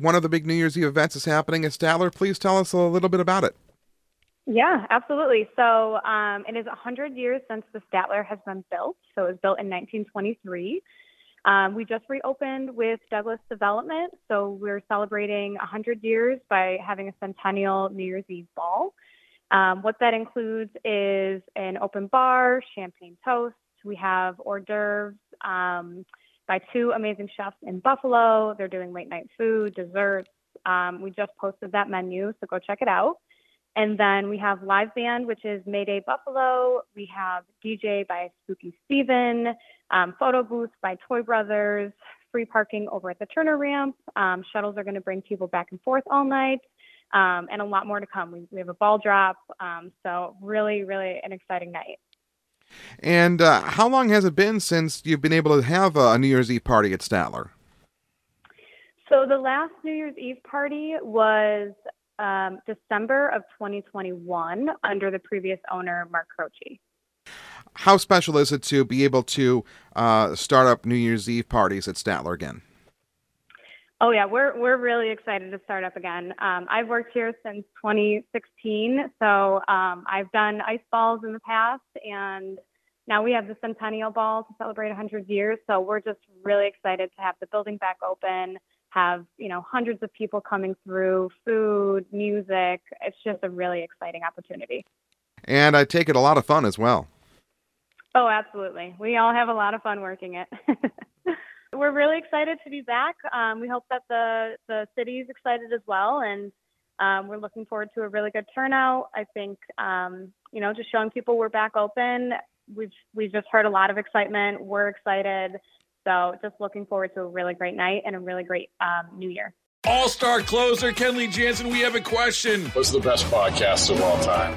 One of the big New Year's Eve events is happening at Statler. Please tell us a little bit about it. Yeah, absolutely. So um, it is 100 years since the Statler has been built. So it was built in 1923. Um, we just reopened with Douglas Development. So we're celebrating 100 years by having a centennial New Year's Eve ball. Um, what that includes is an open bar, champagne toast. We have hors d'oeuvres. By two amazing chefs in Buffalo. They're doing late night food, desserts. Um, we just posted that menu, so go check it out. And then we have live band, which is Mayday Buffalo. We have DJ by Spooky Steven, um, photo booth by Toy Brothers, free parking over at the Turner Ramp. Um, shuttles are going to bring people back and forth all night, um, and a lot more to come. We, we have a ball drop. Um, so, really, really an exciting night. And uh, how long has it been since you've been able to have a New Year's Eve party at Statler? So the last New Year's Eve party was um, December of 2021 under the previous owner, Mark Croce. How special is it to be able to uh, start up New Year's Eve parties at Statler again? Oh yeah, we're we're really excited to start up again. Um, I've worked here since 2016, so um, I've done ice balls in the past, and now we have the Centennial Ball to celebrate 100 years. So we're just really excited to have the building back open, have you know hundreds of people coming through, food, music. It's just a really exciting opportunity. And I take it a lot of fun as well. Oh, absolutely. We all have a lot of fun working it. We're really excited to be back. Um, we hope that the the city is excited as well, and um, we're looking forward to a really good turnout. I think um, you know, just showing people we're back open. We've we've just heard a lot of excitement. We're excited, so just looking forward to a really great night and a really great um, New Year. All star closer Kenley Jansen, we have a question. What's the best podcast of all time?